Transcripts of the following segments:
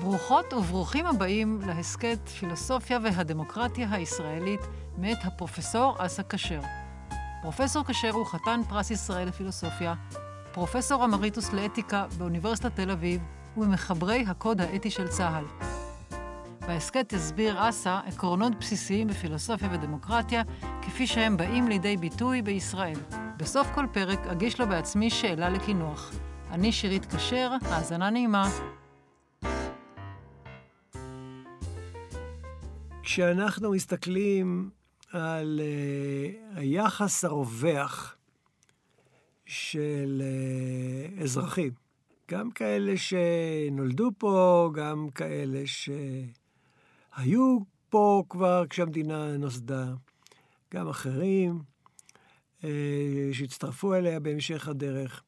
ברוכות וברוכים הבאים להסכת פילוסופיה והדמוקרטיה הישראלית מאת הפרופסור אסא כשר. פרופסור כשר הוא חתן פרס ישראל לפילוסופיה, פרופסור אמריטוס לאתיקה באוניברסיטת תל אביב וממחברי הקוד האתי של צה"ל. בהסכת יסביר אסא עקרונות בסיסיים בפילוסופיה ודמוקרטיה, כפי שהם באים לידי ביטוי בישראל. בסוף כל פרק אגיש לו בעצמי שאלה לקינוח. אני שירית כשר, האזנה נעימה. כשאנחנו מסתכלים על uh, היחס הרווח של uh, אזרחים, גם כאלה שנולדו פה, גם כאלה שהיו פה כבר כשהמדינה נוסדה, גם אחרים uh, שהצטרפו אליה בהמשך הדרך.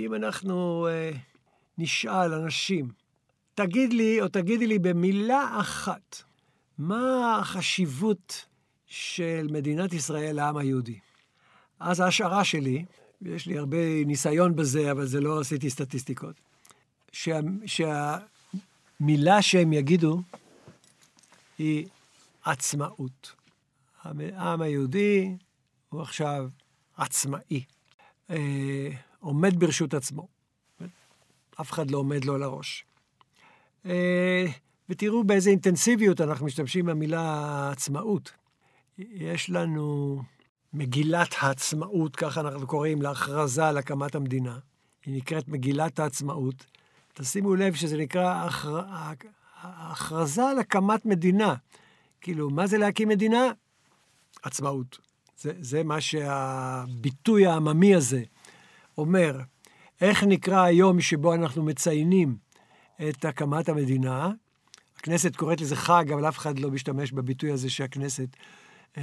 אם אנחנו uh, נשאל אנשים, תגיד לי או תגידי לי במילה אחת, מה החשיבות של מדינת ישראל לעם היהודי? אז ההשערה שלי, ויש לי הרבה ניסיון בזה, אבל זה לא עשיתי סטטיסטיקות, שה, שהמילה שהם יגידו היא עצמאות. העם היהודי הוא עכשיו עצמאי, אה, עומד ברשות עצמו. אף אחד לא עומד לו על הראש. אה, ותראו באיזה אינטנסיביות אנחנו משתמשים במילה עצמאות. יש לנו מגילת העצמאות, ככה אנחנו קוראים להכרזה על הקמת המדינה. היא נקראת מגילת העצמאות. תשימו לב שזה נקרא הכר... הכרזה על הקמת מדינה. כאילו, מה זה להקים מדינה? עצמאות. זה, זה מה שהביטוי העממי הזה אומר. איך נקרא היום שבו אנחנו מציינים את הקמת המדינה? הכנסת קוראת לזה חג, אבל אף אחד לא משתמש בביטוי הזה שהכנסת אה,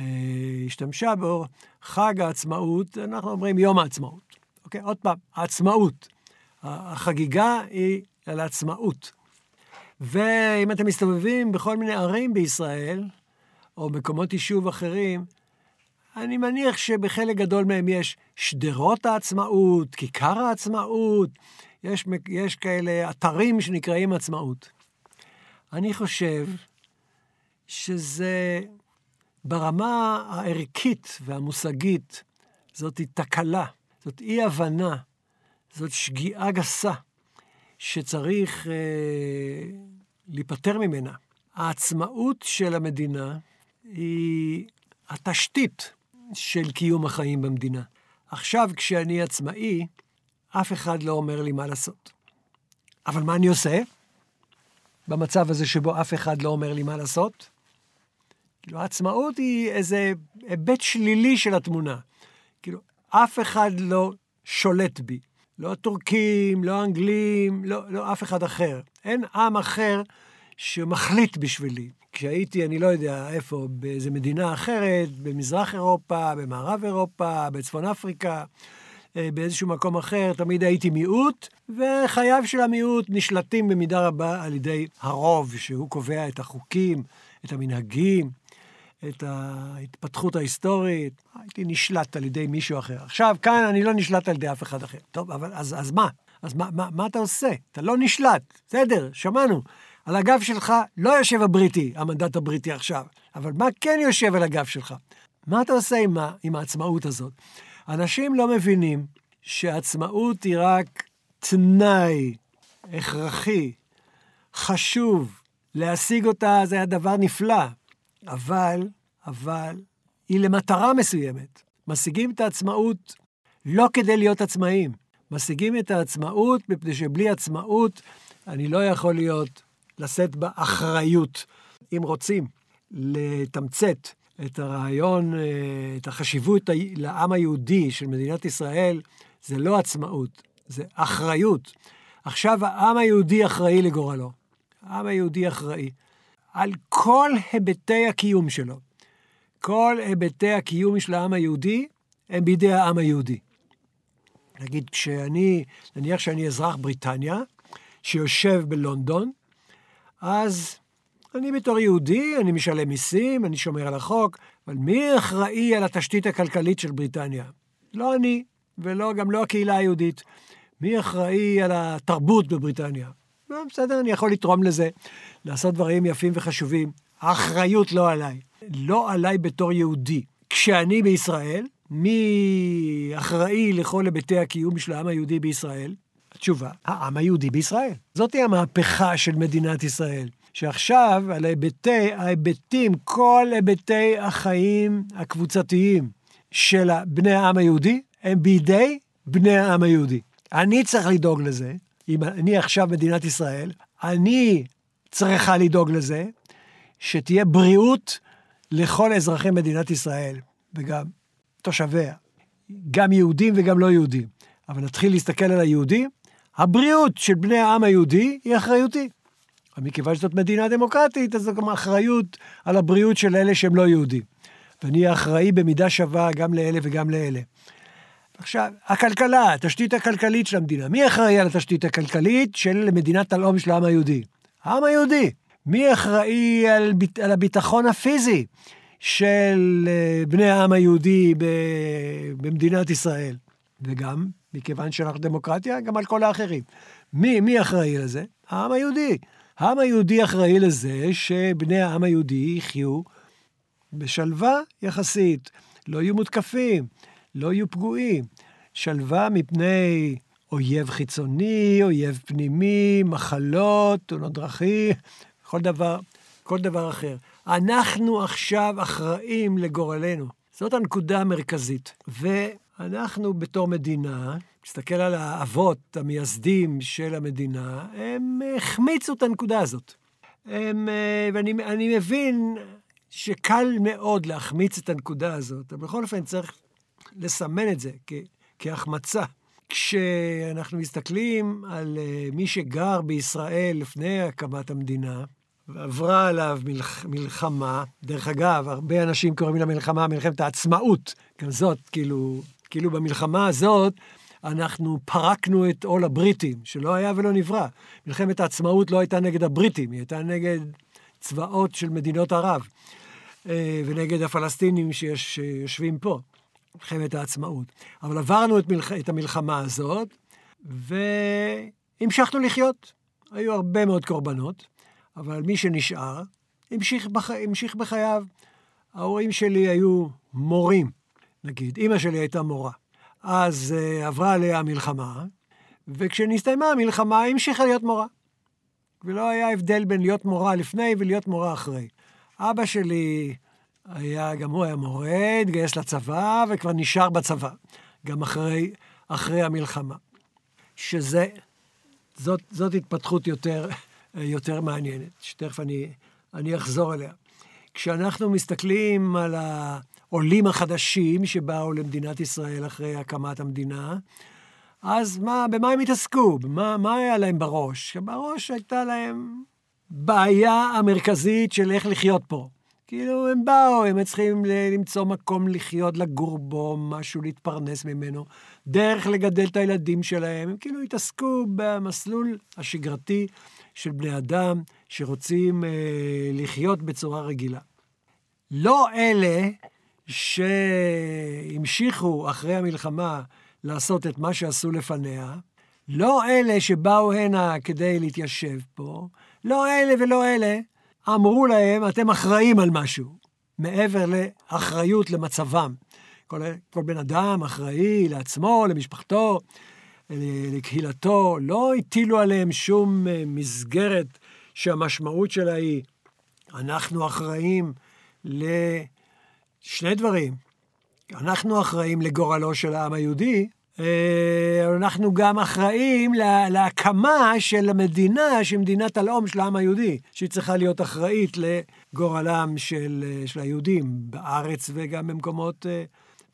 השתמשה בו. חג העצמאות, אנחנו אומרים יום העצמאות. אוקיי, עוד פעם, העצמאות. החגיגה היא על העצמאות. ואם אתם מסתובבים בכל מיני ערים בישראל, או מקומות יישוב אחרים, אני מניח שבחלק גדול מהם יש שדרות העצמאות, כיכר העצמאות, יש, יש כאלה אתרים שנקראים עצמאות. אני חושב שזה ברמה הערכית והמושגית, זאת תקלה, זאת אי-הבנה, זאת שגיאה גסה, שצריך אה, להיפטר ממנה. העצמאות של המדינה היא התשתית של קיום החיים במדינה. עכשיו, כשאני עצמאי, אף אחד לא אומר לי מה לעשות. אבל מה אני עושה? במצב הזה שבו אף אחד לא אומר לי מה לעשות? כאילו, העצמאות היא איזה היבט שלילי של התמונה. כאילו, אף אחד לא שולט בי. לא הטורקים, לא האנגלים, לא, לא אף אחד אחר. אין עם אחר שמחליט בשבילי. כשהייתי, אני לא יודע איפה, באיזה מדינה אחרת, במזרח אירופה, במערב אירופה, בצפון אפריקה, באיזשהו מקום אחר, תמיד הייתי מיעוט, וחייו של המיעוט נשלטים במידה רבה על ידי הרוב, שהוא קובע את החוקים, את המנהגים, את ההתפתחות ההיסטורית. הייתי נשלט על ידי מישהו אחר. עכשיו, כאן אני לא נשלט על ידי אף אחד אחר. טוב, אבל אז, אז מה? אז מה, מה, מה אתה עושה? אתה לא נשלט. בסדר, שמענו. על הגב שלך לא יושב הבריטי, המנדט הבריטי עכשיו, אבל מה כן יושב על הגב שלך? מה אתה עושה עם, עם העצמאות הזאת? אנשים לא מבינים שעצמאות היא רק תנאי הכרחי, חשוב. להשיג אותה זה היה דבר נפלא, אבל, אבל, היא למטרה מסוימת. משיגים את העצמאות לא כדי להיות עצמאים. משיגים את העצמאות מפני שבלי עצמאות אני לא יכול להיות, לשאת באחריות. אם רוצים לתמצת את הרעיון, אה, את החשיבות לעם היהודי של מדינת ישראל, זה לא עצמאות, זה אחריות. עכשיו העם היהודי אחראי לגורלו. העם היהודי אחראי על כל היבטי הקיום שלו. כל היבטי הקיום של העם היהודי הם בידי העם היהודי. נגיד, כשאני, נניח שאני אזרח בריטניה, שיושב בלונדון, אז אני בתור יהודי, אני משלם מיסים, אני שומר על החוק, אבל מי אחראי על התשתית הכלכלית של בריטניה? לא אני, וגם לא הקהילה היהודית. מי אחראי על התרבות בבריטניה? לא, בסדר, אני יכול לתרום לזה, לעשות דברים יפים וחשובים. האחריות לא עליי. לא עליי בתור יהודי. כשאני בישראל, מי אחראי לכל היבטי הקיום של העם היהודי בישראל? התשובה, העם היהודי בישראל. זאתי המהפכה של מדינת ישראל. שעכשיו, על היבטי, ההיבטים, כל היבטי החיים הקבוצתיים של בני העם היהודי, הם בידי בני העם היהודי. אני צריך לדאוג לזה, אם אני עכשיו מדינת ישראל, אני צריכה לדאוג לזה שתהיה בריאות לכל אזרחי מדינת ישראל, וגם תושביה, גם יהודים וגם לא יהודים. אבל נתחיל להסתכל על היהודים, הבריאות של בני העם היהודי היא אחריותי. מכיוון שזאת מדינה דמוקרטית, אז זו גם אחריות על הבריאות של אלה שהם לא יהודים. ואני אחראי במידה שווה גם לאלה וגם לאלה. עכשיו, הכלכלה, התשתית הכלכלית של המדינה. מי אחראי על התשתית הכלכלית של מדינת הלאום של העם היהודי? העם היהודי. מי אחראי על, על הביטחון הפיזי של אה, בני העם היהודי במדינת ישראל? וגם, מכיוון שאנחנו דמוקרטיה, גם על כל האחרים. מי, מי אחראי לזה? העם היהודי. העם היהודי אחראי לזה שבני העם היהודי יחיו בשלווה יחסית, לא יהיו מותקפים, לא יהיו פגועים. שלווה מפני אויב חיצוני, אויב פנימי, מחלות, תאונות דרכים, כל דבר, כל דבר אחר. אנחנו עכשיו אחראים לגורלנו. זאת הנקודה המרכזית. ואנחנו בתור מדינה, מסתכל על האבות המייסדים של המדינה, הם החמיצו את הנקודה הזאת. הם, אה, ואני מבין שקל מאוד להחמיץ את הנקודה הזאת, אבל בכל אופן צריך לסמן את זה כהחמצה. כשאנחנו מסתכלים על אה, מי שגר בישראל לפני הקמת המדינה, ועברה עליו מלח, מלחמה, דרך אגב, הרבה אנשים קוראים למלחמה מלחמת העצמאות, גם זאת, כאילו, כאילו במלחמה הזאת, אנחנו פרקנו את עול הבריטים, שלא היה ולא נברא. מלחמת העצמאות לא הייתה נגד הבריטים, היא הייתה נגד צבאות של מדינות ערב, אה, ונגד הפלסטינים שיש, שיושבים פה, מלחמת העצמאות. אבל עברנו את, מלח... את המלחמה הזאת, והמשכנו לחיות. היו הרבה מאוד קורבנות, אבל מי שנשאר, המשיך, בח... המשיך בחייו. ההורים שלי היו מורים, נגיד. אימא שלי הייתה מורה. אז uh, עברה עליה המלחמה, וכשנסתיימה המלחמה היא המשיכה להיות מורה. ולא היה הבדל בין להיות מורה לפני ולהיות מורה אחרי. אבא שלי היה, גם הוא היה מורה, התגייס לצבא, וכבר נשאר בצבא, גם אחרי, אחרי המלחמה. שזה, זאת, זאת התפתחות יותר, יותר מעניינת, שתכף אני, אני אחזור אליה. כשאנחנו מסתכלים על ה... העולים החדשים שבאו למדינת ישראל אחרי הקמת המדינה, אז מה, במה הם התעסקו? במה, מה היה להם בראש? בראש הייתה להם בעיה המרכזית של איך לחיות פה. כאילו, הם באו, הם צריכים למצוא מקום לחיות, לגור בו, משהו להתפרנס ממנו, דרך לגדל את הילדים שלהם. הם כאילו התעסקו במסלול השגרתי של בני אדם שרוצים אה, לחיות בצורה רגילה. לא אלה שהמשיכו אחרי המלחמה לעשות את מה שעשו לפניה, לא אלה שבאו הנה כדי להתיישב פה, לא אלה ולא אלה, אמרו להם, אתם אחראים על משהו, מעבר לאחריות למצבם. כל, כל בן אדם אחראי לעצמו, למשפחתו, לקהילתו, לא הטילו עליהם שום אה, מסגרת שהמשמעות שלה היא, אנחנו אחראים. שני דברים. אנחנו אחראים לגורלו של העם היהודי, אה, אנחנו גם אחראים להקמה של המדינה, שהיא מדינת הלאום של העם היהודי, שהיא צריכה להיות אחראית לגורלם של, של היהודים בארץ וגם במקומות, אה,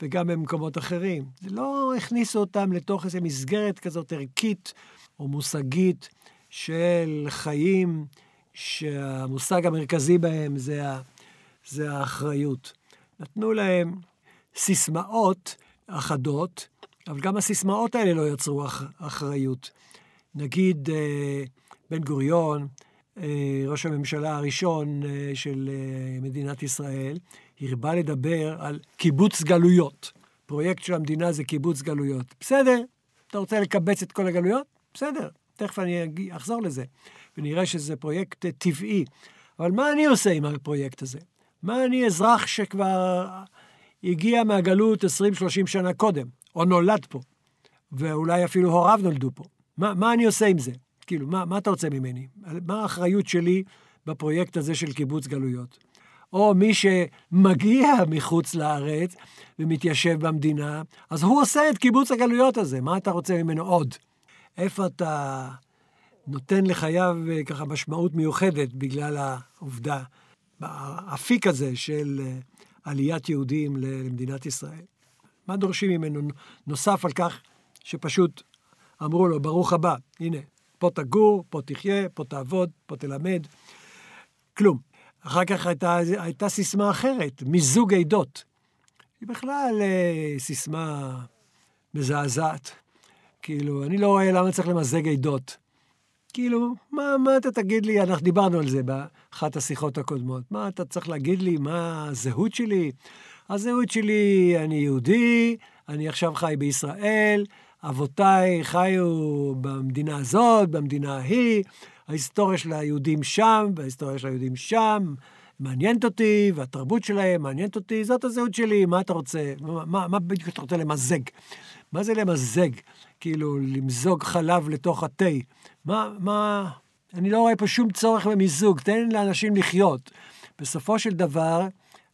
וגם במקומות אחרים. לא הכניסו אותם לתוך איזו מסגרת כזאת ערכית או מושגית של חיים, שהמושג המרכזי בהם זה, זה האחריות. נתנו להם סיסמאות אחדות, אבל גם הסיסמאות האלה לא יצרו אח, אחריות. נגיד אה, בן גוריון, אה, ראש הממשלה הראשון אה, של אה, מדינת ישראל, הרבה לדבר על קיבוץ גלויות. פרויקט של המדינה זה קיבוץ גלויות. בסדר, אתה רוצה לקבץ את כל הגלויות? בסדר, תכף אני אחזור לזה, ונראה שזה פרויקט טבעי. אבל מה אני עושה עם הפרויקט הזה? מה אני אזרח שכבר הגיע מהגלות 20-30 שנה קודם, או נולד פה, ואולי אפילו הוריו נולדו פה? מה, מה אני עושה עם זה? כאילו, מה, מה אתה רוצה ממני? מה האחריות שלי בפרויקט הזה של קיבוץ גלויות? או מי שמגיע מחוץ לארץ ומתיישב במדינה, אז הוא עושה את קיבוץ הגלויות הזה, מה אתה רוצה ממנו עוד? איפה אתה נותן לחייו אה, ככה משמעות מיוחדת בגלל העובדה, האפיק הזה של אה, עליית יהודים למדינת ישראל? מה דורשים ממנו נוסף על כך שפשוט אמרו לו, ברוך הבא, הנה, פה תגור, פה תחיה, פה תעבוד, פה תלמד. כלום. אחר כך הייתה, הייתה סיסמה אחרת, מיזוג עדות. היא בכלל אה, סיסמה מזעזעת. כאילו, אני לא רואה למה צריך למזג עדות. כאילו, מה, מה אתה תגיד לי? אנחנו דיברנו על זה באחת השיחות הקודמות. מה אתה צריך להגיד לי? מה הזהות שלי? הזהות שלי, אני יהודי, אני עכשיו חי בישראל, אבותיי חיו במדינה הזאת, במדינה ההיא, ההיסטוריה של היהודים שם, וההיסטוריה של היהודים שם, מעניינת אותי, והתרבות שלהם מעניינת אותי, זאת הזהות שלי, מה אתה רוצה? מה, מה, מה בדיוק אתה רוצה למזג? מה זה למזג? כאילו, למזוג חלב לתוך התה. מה, מה... אני לא רואה פה שום צורך במיזוג, תן לאנשים לחיות. בסופו של דבר,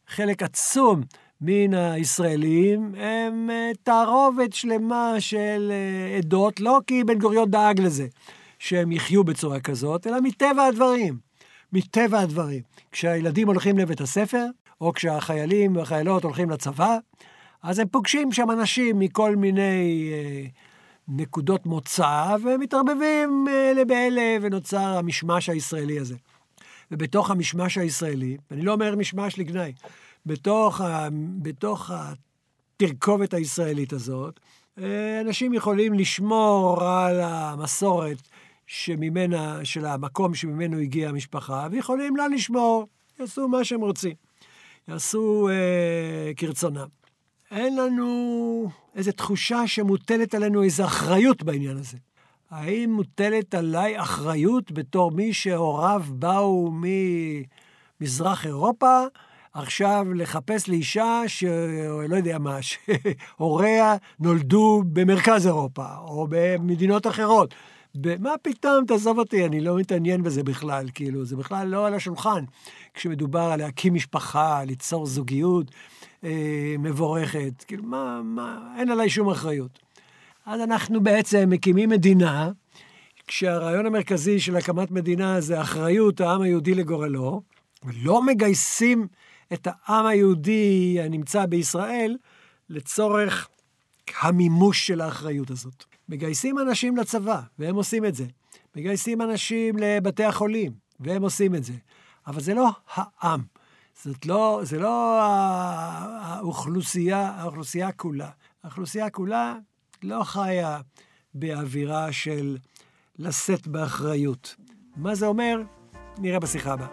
חלק עצום מן הישראלים הם אה, תערובת שלמה של אה, עדות, לא כי בן גוריון דאג לזה, שהם יחיו בצורה כזאת, אלא מטבע הדברים. מטבע הדברים. כשהילדים הולכים לבית הספר, או כשהחיילים והחיילות הולכים לצבא, אז הם פוגשים שם אנשים מכל מיני אה, נקודות מוצא, ומתערבבים אלה באלה, ונוצר המשמש הישראלי הזה. ובתוך המשמש הישראלי, אני לא אומר משמש לגנאי, בתוך, ה, בתוך התרכובת הישראלית הזאת, אה, אנשים יכולים לשמור על המסורת שממנה, של המקום שממנו הגיעה המשפחה, ויכולים לא לשמור, יעשו מה שהם רוצים, יעשו אה, כרצונם. אין לנו איזו תחושה שמוטלת עלינו איזו אחריות בעניין הזה. האם מוטלת עליי אחריות בתור מי שהוריו באו ממזרח אירופה, עכשיו לחפש לאישה שלא יודע מה, שהוריה נולדו במרכז אירופה, או במדינות אחרות. מה פתאום, תעזוב אותי, אני לא מתעניין בזה בכלל, כאילו, זה בכלל לא על השולחן. כשמדובר על להקים משפחה, ליצור זוגיות אה, מבורכת, כאילו, מה, מה, אין עליי שום אחריות. אז אנחנו בעצם מקימים מדינה, כשהרעיון המרכזי של הקמת מדינה זה אחריות העם היהודי לגורלו, ולא מגייסים את העם היהודי הנמצא בישראל לצורך המימוש של האחריות הזאת. מגייסים אנשים לצבא, והם עושים את זה. מגייסים אנשים לבתי החולים, והם עושים את זה. אבל זה לא העם. זאת לא, זה לא האוכלוסייה, האוכלוסייה כולה. האוכלוסייה כולה לא חיה באווירה של לשאת באחריות. מה זה אומר? נראה בשיחה הבאה.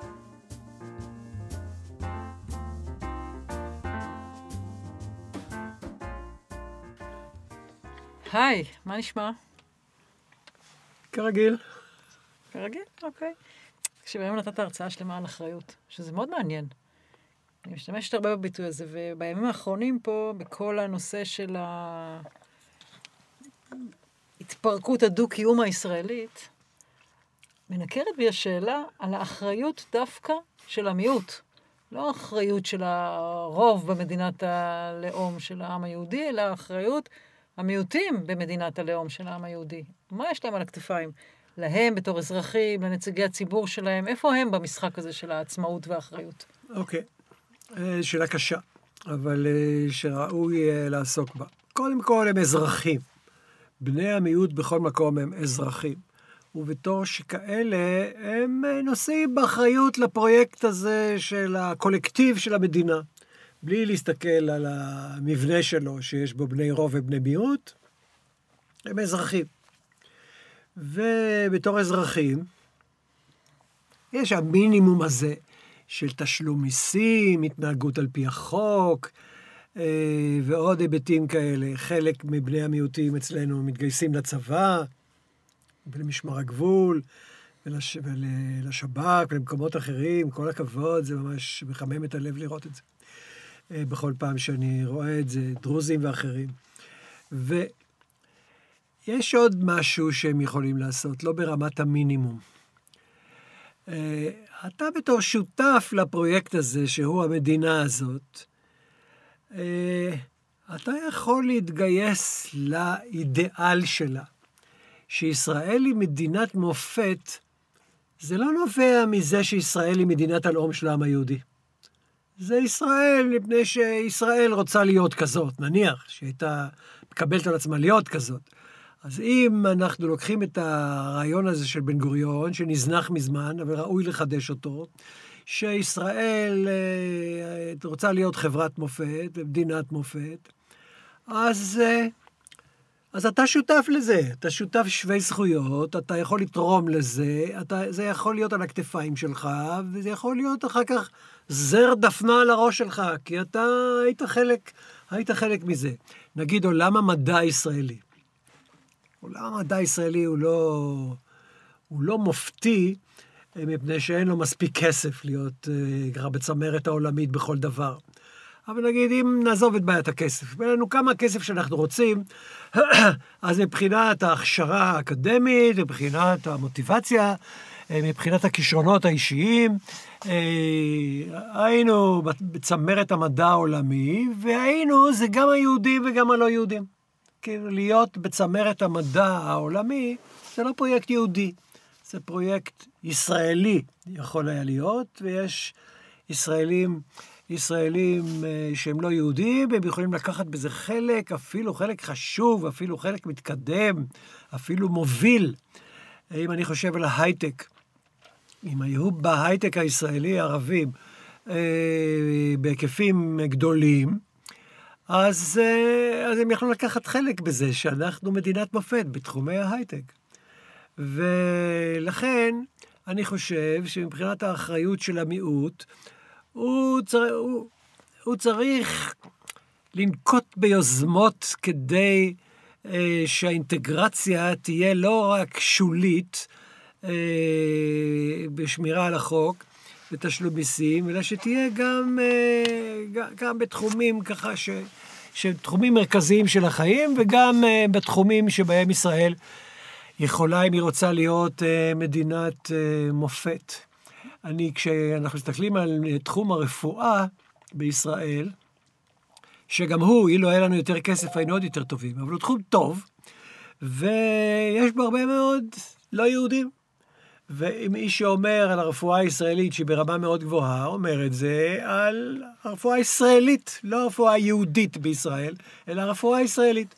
היי, מה נשמע? כרגיל. כרגיל? אוקיי. תקשיב, היום נתת הרצאה שלמה על אחריות, שזה מאוד מעניין. אני משתמשת הרבה בביטוי הזה, ובימים האחרונים פה, בכל הנושא של התפרקות הדו-קיום הישראלית, מנקרת בי השאלה על האחריות דווקא של המיעוט. לא האחריות של הרוב במדינת הלאום של העם היהודי, אלא האחריות המיעוטים במדינת הלאום של העם היהודי. מה יש להם על הכתפיים? להם בתור אזרחים, לנציגי הציבור שלהם, איפה הם במשחק הזה של העצמאות והאחריות? אוקיי, okay. אה, שאלה קשה, אבל אה, שראוי אה, לעסוק בה. קודם כל הם אזרחים. בני המיעוט בכל מקום הם אזרחים. ובתור שכאלה, הם נושאים באחריות לפרויקט הזה של הקולקטיב של המדינה. בלי להסתכל על המבנה שלו, שיש בו בני רוב ובני מיעוט, הם אזרחים. ובתור אזרחים, יש המינימום הזה של תשלום מיסים, התנהגות על פי החוק, אה, ועוד היבטים כאלה. חלק מבני המיעוטים אצלנו מתגייסים לצבא, ולמשמר הגבול, ולש, ולשב"כ ולמקומות אחרים, כל הכבוד, זה ממש מחמם את הלב לראות את זה. אה, בכל פעם שאני רואה את זה, דרוזים ואחרים. ויש עוד משהו שהם יכולים לעשות, לא ברמת המינימום. אה, אתה בתור שותף לפרויקט הזה, שהוא המדינה הזאת, אה, אתה יכול להתגייס לאידיאל שלה. שישראל היא מדינת מופת, זה לא נובע מזה שישראל היא מדינת הלאום של העם היהודי. זה ישראל מפני שישראל רוצה להיות כזאת, נניח, שהייתה מקבלת על עצמה להיות כזאת. אז אם אנחנו לוקחים את הרעיון הזה של בן גוריון, שנזנח מזמן, אבל ראוי לחדש אותו, שישראל אה, רוצה להיות חברת מופת, מדינת מופת, אז, אה, אז אתה שותף לזה, אתה שותף שווה זכויות, אתה יכול לתרום לזה, אתה, זה יכול להיות על הכתפיים שלך, וזה יכול להיות אחר כך זר דפנה על הראש שלך, כי אתה היית חלק, היית חלק מזה. נגיד עולם המדע הישראלי. עולם המדע הישראלי הוא לא, הוא לא מופתי, אה, מפני שאין לו מספיק כסף להיות אה, ככה בצמרת העולמית בכל דבר. אבל נגיד, אם נעזוב את בעיית הכסף, ואין לנו כמה כסף שאנחנו רוצים, אז מבחינת ההכשרה האקדמית, מבחינת המוטיבציה, אה, מבחינת הכישרונות האישיים, היינו בצמרת המדע העולמי, והיינו, זה גם היהודים וגם הלא יהודים. כאילו, להיות בצמרת המדע העולמי, זה לא פרויקט יהודי, זה פרויקט ישראלי יכול היה להיות, ויש ישראלים, ישראלים אה, שהם לא יהודים, והם יכולים לקחת בזה חלק, אפילו חלק חשוב, אפילו חלק מתקדם, אפילו מוביל. אם אני חושב על ההייטק, אם היו בהייטק הישראלי ערבים אה, בהיקפים גדולים, אז, אה, אז הם יכלו לקחת חלק בזה שאנחנו מדינת מופת בתחומי ההייטק. ולכן, אני חושב שמבחינת האחריות של המיעוט, הוא, צר... הוא, הוא צריך לנקוט ביוזמות כדי אה, שהאינטגרציה תהיה לא רק שולית אה, בשמירה על החוק ותשלום מיסים, אלא שתהיה גם, אה, גם בתחומים ככה ש... שהם תחומים מרכזיים של החיים, וגם אה, בתחומים שבהם ישראל יכולה, אם היא רוצה להיות אה, מדינת מופת. אני, כשאנחנו מסתכלים על תחום הרפואה בישראל, שגם הוא, אילו היה לנו יותר כסף, היינו עוד יותר טובים, אבל הוא תחום טוב, ויש בו הרבה מאוד לא יהודים. ואם מי שאומר על הרפואה הישראלית שהיא ברמה מאוד גבוהה, אומר את זה על הרפואה הישראלית, לא הרפואה היהודית בישראל, אלא הרפואה הישראלית.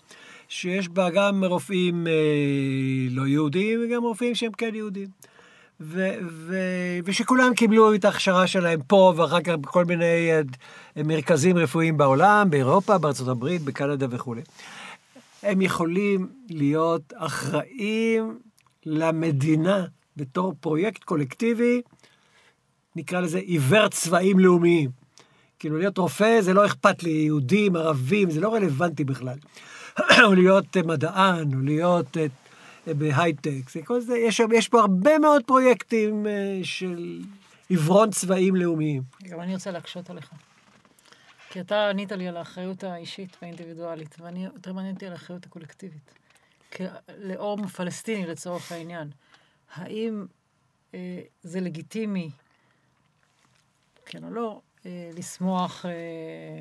שיש בה גם רופאים אה, לא יהודים וגם רופאים שהם כן יהודים. ו- ו- ושכולם קיבלו את ההכשרה שלהם פה, ואחר כך בכל מיני אה, מרכזים רפואיים בעולם, באירופה, בארצות הברית, בקנדה וכולי. הם יכולים להיות אחראים למדינה בתור פרויקט קולקטיבי, נקרא לזה עיוור צבעים לאומיים. כאילו להיות רופא זה לא אכפת לי, יהודים, ערבים, זה לא רלוונטי בכלל. או להיות מדען, או להיות אה, בהייטק. זה כל זה, יש, יש פה הרבה מאוד פרויקטים אה, של עיוורון צבעים לאומיים. גם אני רוצה להקשות עליך. כי אתה ענית לי על האחריות האישית והאינדיבידואלית, ואני יותר מעניין אותי על האחריות הקולקטיבית. כלאום פלסטיני לצורך העניין. האם אה, זה לגיטימי, כן או לא, אה, לשמוח אה,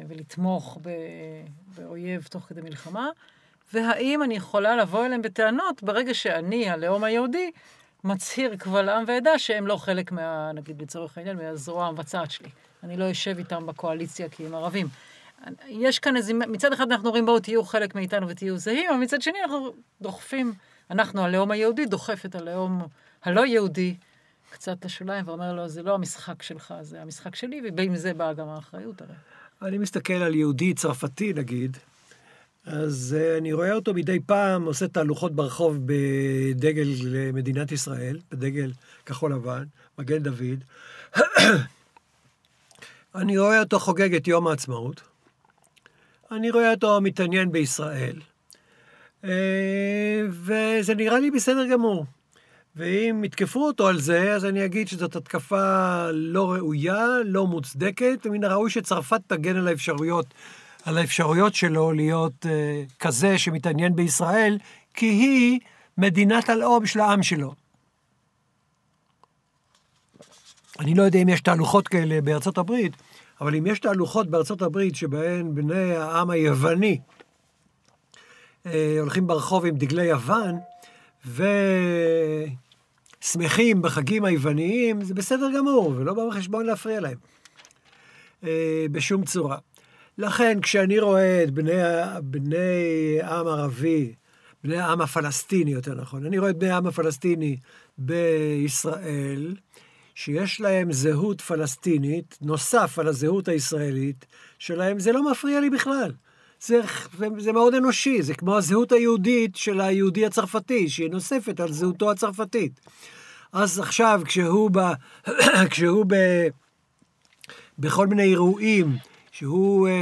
ולתמוך ב, באויב תוך כדי מלחמה, והאם אני יכולה לבוא אליהם בטענות ברגע שאני, הלאום היהודי, מצהיר קבל עם ועדה שהם לא חלק מה... נגיד לצורך העניין, מהזרוע המבצעת שלי. אני לא אשב איתם בקואליציה כי הם ערבים. יש כאן איזה... מצד אחד אנחנו אומרים, בואו תהיו חלק מאיתנו ותהיו זהים, אבל מצד שני אנחנו דוחפים, אנחנו, הלאום היהודי, דוחף את הלאום הלא יהודי קצת לשוליים ואומר לו, זה לא המשחק שלך, זה המשחק שלי, ועם זה באה גם האחריות הרי. אני מסתכל על יהודי צרפתי, נגיד, אז uh, אני רואה אותו מדי פעם עושה תהלוכות ברחוב בדגל מדינת ישראל, בדגל כחול לבן, מגן דוד. אני רואה אותו חוגג את יום העצמאות. אני רואה אותו מתעניין בישראל. Uh, וזה נראה לי בסדר גמור. ואם יתקפו אותו על זה, אז אני אגיד שזאת התקפה לא ראויה, לא מוצדקת, ומן הראוי שצרפת תגן על האפשרויות, על האפשרויות שלו להיות אה, כזה שמתעניין בישראל, כי היא מדינת הלאום של העם שלו. אני לא יודע אם יש תהלוכות כאלה בארצות הברית, אבל אם יש תהלוכות בארצות הברית שבהן בני העם היווני אה, הולכים ברחוב עם דגלי יוון, ושמחים בחגים היווניים, זה בסדר גמור, ולא בא בחשבון להפריע להם. אה, בשום צורה. לכן, כשאני רואה את בני, בני עם ערבי, בני העם הפלסטיני, יותר נכון, אני רואה את בני העם הפלסטיני בישראל, שיש להם זהות פלסטינית, נוסף על הזהות הישראלית שלהם, זה לא מפריע לי בכלל. זה, זה, זה מאוד אנושי, זה כמו הזהות היהודית של היהודי הצרפתי, שהיא נוספת על זהותו הצרפתית. אז עכשיו, כשהוא, ב, כשהוא ב, בכל מיני אירועים, שהוא אה,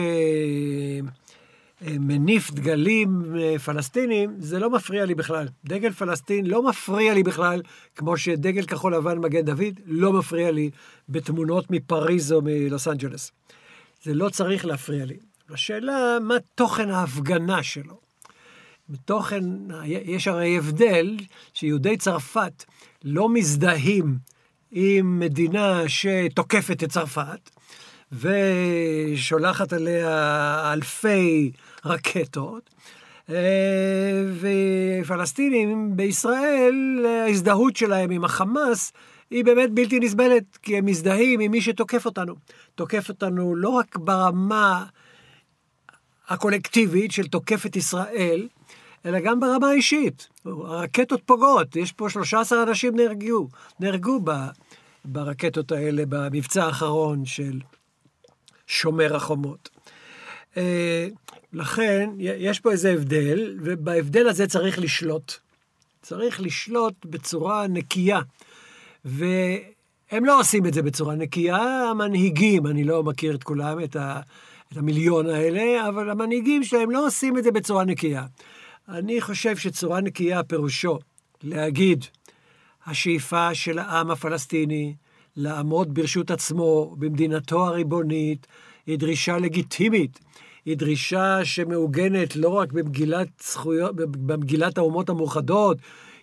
אה, מניף דגלים אה, פלסטינים, זה לא מפריע לי בכלל. דגל פלסטין לא מפריע לי בכלל, כמו שדגל כחול לבן מגן דוד לא מפריע לי בתמונות מפריז או מלוס אנג'לס. זה לא צריך להפריע לי. השאלה, מה תוכן ההפגנה שלו? בתוכן, יש הרי הבדל שיהודי צרפת לא מזדהים עם מדינה שתוקפת את צרפת ושולחת עליה אלפי רקטות, ופלסטינים בישראל, ההזדהות שלהם עם החמאס היא באמת בלתי נסבלת, כי הם מזדהים עם מי שתוקף אותנו. תוקף אותנו לא רק ברמה הקולקטיבית של תוקף את ישראל, אלא גם ברמה האישית. הרקטות פוגעות, יש פה 13 אנשים נהרגו, נהרגו ב, ברקטות האלה במבצע האחרון של שומר החומות. אה, לכן, יש פה איזה הבדל, ובהבדל הזה צריך לשלוט. צריך לשלוט בצורה נקייה. והם לא עושים את זה בצורה נקייה, המנהיגים, אני לא מכיר את כולם, את ה... את המיליון האלה, אבל המנהיגים שלהם לא עושים את זה בצורה נקייה. אני חושב שצורה נקייה פירושו להגיד, השאיפה של העם הפלסטיני לעמוד ברשות עצמו במדינתו הריבונית היא דרישה לגיטימית. היא דרישה שמעוגנת לא רק במגילת, זכויות, במגילת האומות המאוחדות,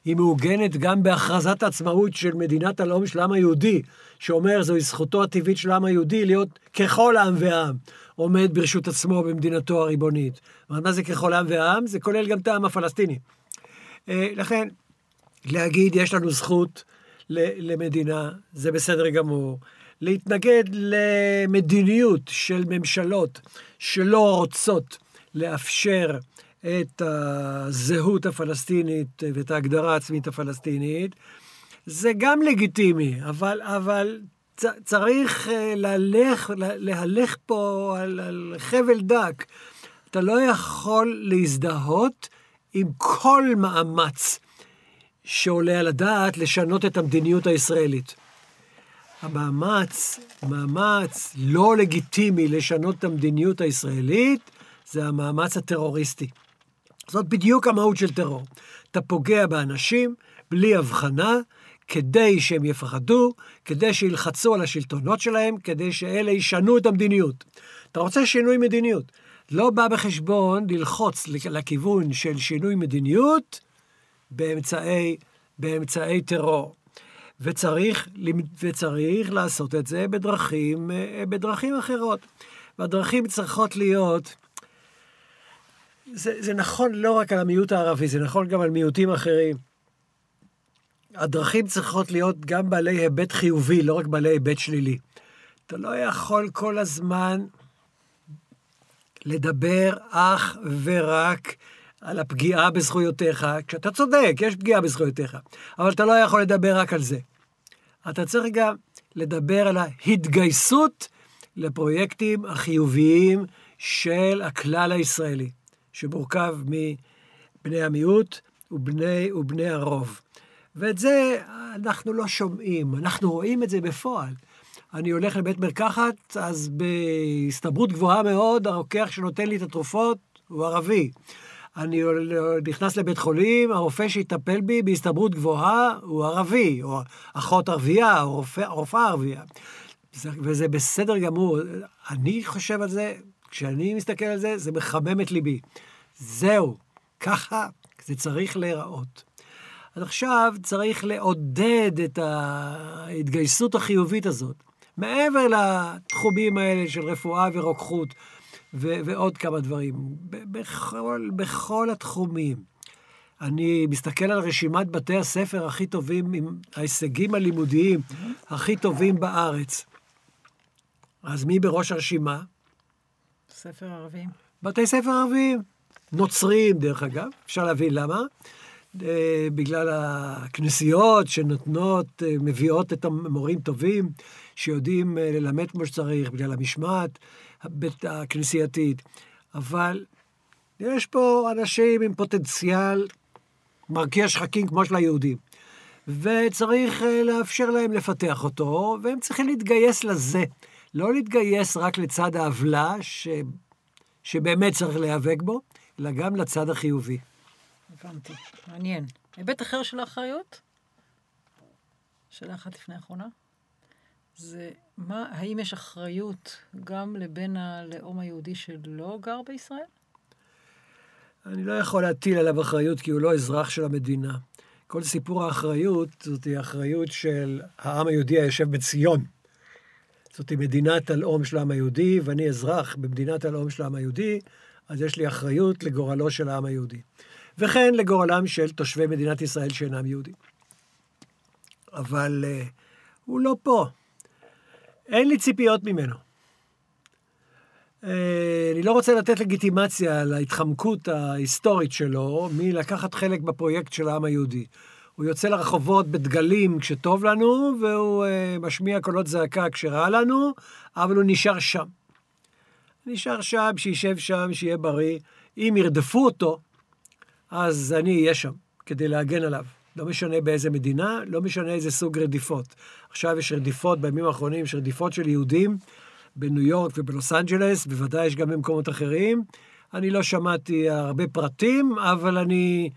היא מעוגנת גם בהכרזת העצמאות של מדינת הלאום של העם היהודי, שאומר זוהי זכותו הטבעית של העם היהודי להיות ככל העם והעם. עומד ברשות עצמו במדינתו הריבונית. מה זה ככל עם ועם? זה כולל גם את העם הפלסטיני. אה, לכן, להגיד יש לנו זכות למדינה, זה בסדר גמור. להתנגד למדיניות של ממשלות שלא רוצות לאפשר את הזהות הפלסטינית ואת ההגדרה העצמית הפלסטינית, זה גם לגיטימי, אבל, אבל צריך אה, להלך, להלך פה על, על חבל דק. אתה לא יכול להזדהות עם כל מאמץ שעולה על הדעת לשנות את המדיניות הישראלית. המאמץ, מאמץ לא לגיטימי לשנות את המדיניות הישראלית, זה המאמץ הטרוריסטי. זאת בדיוק המהות של טרור. אתה פוגע באנשים בלי הבחנה, כדי שהם יפחדו, כדי שילחצו על השלטונות שלהם, כדי שאלה ישנו את המדיניות. אתה רוצה שינוי מדיניות. לא בא בחשבון ללחוץ לכיוון של שינוי מדיניות באמצעי, באמצעי טרור. וצריך, וצריך לעשות את זה בדרכים, בדרכים אחרות. והדרכים צריכות להיות... זה, זה נכון לא רק על המיעוט הערבי, זה נכון גם על מיעוטים אחרים. הדרכים צריכות להיות גם בעלי היבט חיובי, לא רק בעלי היבט שלילי. אתה לא יכול כל הזמן לדבר אך ורק על הפגיעה בזכויותיך, כשאתה צודק, יש פגיעה בזכויותיך, אבל אתה לא יכול לדבר רק על זה. אתה צריך גם לדבר על ההתגייסות לפרויקטים החיוביים של הכלל הישראלי, שמורכב מבני המיעוט ובני, ובני הרוב. ואת זה אנחנו לא שומעים, אנחנו רואים את זה בפועל. אני הולך לבית מרקחת, אז בהסתברות גבוהה מאוד, הרוקח שנותן לי את התרופות הוא ערבי. אני נכנס לבית חולים, הרופא שיטפל בי בהסתברות גבוהה הוא ערבי, או אחות ערבייה, או רופא, רופאה ערבייה. וזה בסדר גמור. אני חושב על זה, כשאני מסתכל על זה, זה מחמם את ליבי. זהו, ככה זה צריך להיראות. אז עכשיו צריך לעודד את ההתגייסות החיובית הזאת. מעבר לתחומים האלה של רפואה ורוקחות ו- ועוד כמה דברים, בכל, בכל התחומים. אני מסתכל על רשימת בתי הספר הכי טובים, עם ההישגים הלימודיים הכי טובים בארץ. אז מי בראש הרשימה? ספר ערבים. בתי ספר ערבים. נוצרים, דרך אגב, אפשר להבין למה. אה, בגלל הכנסיות שנותנות, אה, מביאות את המורים טובים, שיודעים אה, ללמד כמו שצריך, בגלל המשמעת הכנסייתית. אבל יש פה אנשים עם פוטנציאל מרקיע שחקים כמו של היהודים. וצריך לאפשר להם לפתח אותו, והם צריכים להתגייס לזה. לא להתגייס רק לצד העוולה, ש... שבאמת צריך להיאבק בו, אלא גם לצד החיובי. הבנתי, מעניין. היבט אחר של האחריות, שאלה אחת לפני האחרונה, זה מה, האם יש אחריות גם לבן הלאום היהודי שלא גר בישראל? אני לא יכול להטיל עליו אחריות כי הוא לא אזרח של המדינה. כל סיפור האחריות זאת האחריות של העם היהודי היושב בציון. זאת מדינת הלאום של העם היהודי, ואני אזרח במדינת הלאום של העם היהודי, אז יש לי אחריות לגורלו של העם היהודי. וכן לגורלם של תושבי מדינת ישראל שאינם יהודים. אבל uh, הוא לא פה. אין לי ציפיות ממנו. Uh, אני לא רוצה לתת לגיטימציה להתחמקות ההיסטורית שלו מלקחת חלק בפרויקט של העם היהודי. הוא יוצא לרחובות בדגלים כשטוב לנו, והוא uh, משמיע קולות זעקה כשרע לנו, אבל הוא נשאר שם. נשאר שם, שישב שם, שיהיה בריא. אם ירדפו אותו, אז אני אהיה שם כדי להגן עליו. לא משנה באיזה מדינה, לא משנה איזה סוג רדיפות. עכשיו יש רדיפות, בימים האחרונים יש רדיפות של יהודים בניו יורק ובלוס אנג'לס, בוודאי יש גם במקומות אחרים. אני לא שמעתי הרבה פרטים, אבל אני,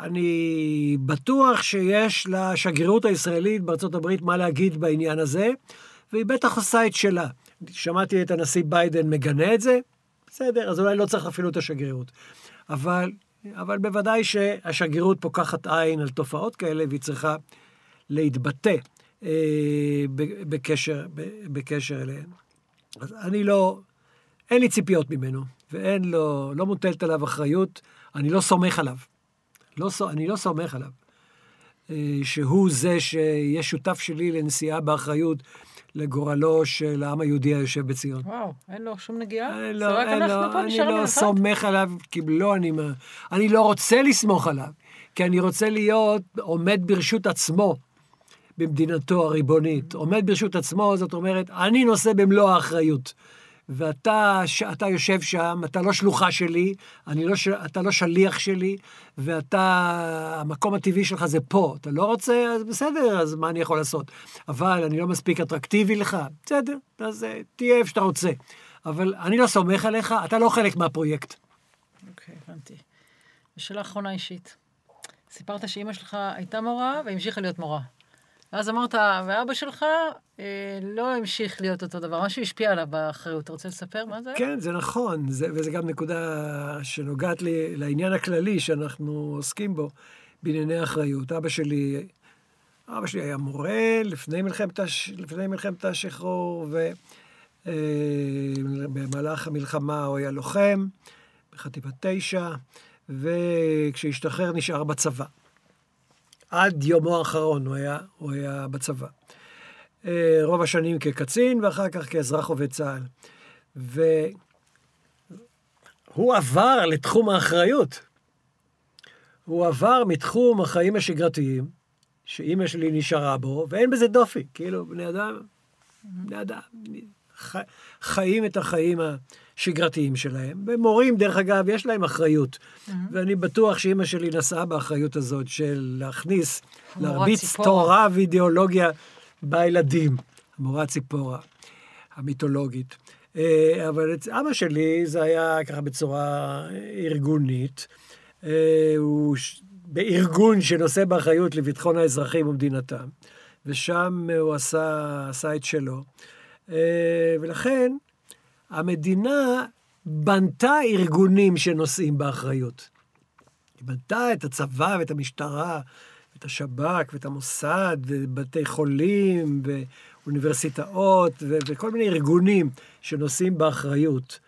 אני בטוח שיש לשגרירות הישראלית בארצות הברית מה להגיד בעניין הזה, והיא בטח עושה את שלה. שמעתי את הנשיא ביידן מגנה את זה, בסדר, אז אולי לא צריך אפילו את השגרירות. אבל, אבל בוודאי שהשגרירות פוקחת עין על תופעות כאלה, והיא צריכה להתבטא אה, בקשר, בקשר אליהן. אז אני לא, אין לי ציפיות ממנו, ואין לו, לא מוטלת עליו אחריות, אני לא סומך עליו. לא, אני לא סומך עליו. אה, שהוא זה שיהיה שותף שלי לנשיאה באחריות לגורלו של העם היהודי היושב בציון. וואו, אין לו שום נגיעה? אין לו, אין לו, אני לא סומך עליו, כי לא אני... אני לא רוצה לסמוך עליו, כי אני רוצה להיות עומד ברשות עצמו במדינתו הריבונית. עומד ברשות עצמו, זאת אומרת, אני נושא במלוא האחריות. ואתה אתה יושב שם, אתה לא שלוחה שלי, לא, אתה לא שליח שלי, ואתה, המקום הטבעי שלך זה פה. אתה לא רוצה, אז בסדר, אז מה אני יכול לעשות? אבל אני לא מספיק אטרקטיבי לך, בסדר, אז אה, תהיה איפה שאתה רוצה. אבל אני לא סומך עליך, אתה לא חלק מהפרויקט. אוקיי, okay, הבנתי. ושאלה אחרונה אישית. סיפרת שאימא שלך הייתה מורה והמשיכה להיות מורה. ואז אמרת, ואבא שלך אה, לא המשיך להיות אותו דבר, משהו השפיע עליו באחריות. אתה רוצה לספר מה זה? כן, זה נכון, זה, וזה גם נקודה שנוגעת לי לעניין הכללי שאנחנו עוסקים בו, בענייני אחריות. אבא שלי, אבא שלי היה מורה לפני מלחמת, הש, לפני מלחמת השחרור, ובמהלך אה, המלחמה הוא היה לוחם בחטיבת תשע, וכשהשתחרר נשאר בצבא. עד יומו האחרון הוא היה, הוא היה בצבא. אה, רוב השנים כקצין, ואחר כך כאזרח עובד צה"ל. והוא עבר לתחום האחריות. הוא עבר מתחום החיים השגרתיים, שאימא שלי נשארה בו, ואין בזה דופי. כאילו, בני אדם, בני אדם, חיים את החיים השגרתיים שלהם. ומורים, דרך אגב, יש להם אחריות. Mm-hmm. ואני בטוח שאימא שלי נשאה באחריות הזאת של להכניס, להרביץ תורה ואידיאולוגיה בילדים. המורה ציפורה, המיתולוגית. אה, אבל אצל אבא שלי זה היה ככה בצורה ארגונית. אה, הוא בארגון שנושא באחריות לביטחון האזרחים ומדינתם, ושם הוא עשה, עשה את שלו. אה, ולכן המדינה בנתה ארגונים שנושאים באחריות. היא בנתה את הצבא ואת המשטרה, את השב"כ ואת המוסד, ובתי חולים, ואוניברסיטאות, ו- וכל מיני ארגונים שנושאים באחריות.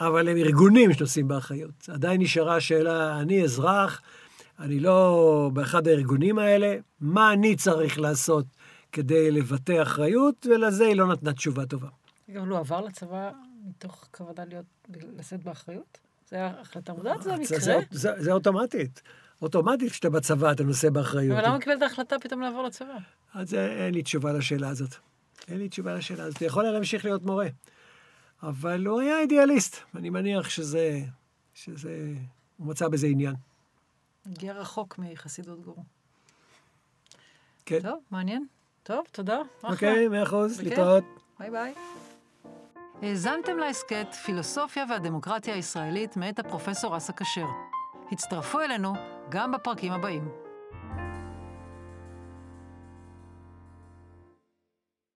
אבל הם ארגונים שנושאים באחריות. עדיין נשארה השאלה, אני אזרח, אני לא באחד הארגונים האלה, מה אני צריך לעשות כדי לבטא אחריות, ולזה היא לא נתנה תשובה טובה. אבל הוא עבר לצבא מתוך כוונה להיות, לשאת באחריות? זה היה החלטה מודעת? זה המקרה? זה, זה, זה אוטומטית. אוטומטית כשאתה בצבא אתה נושא באחריות. אבל למה קיבלת החלטה פתאום לעבור לצבא? אז אין לי תשובה לשאלה הזאת. אין לי תשובה לשאלה הזאת. יכול להמשיך להיות מורה. אבל הוא היה אידיאליסט. אני מניח שזה... שזה... הוא מצא בזה עניין. הגיע רחוק מחסידות גורו. כן. טוב, מעניין. טוב, תודה. אוקיי, מאה אחוז, להתראות. ביי ביי. האזנתם להסכת פילוסופיה והדמוקרטיה הישראלית מאת הפרופסור אסא כשר. הצטרפו אלינו גם בפרקים הבאים.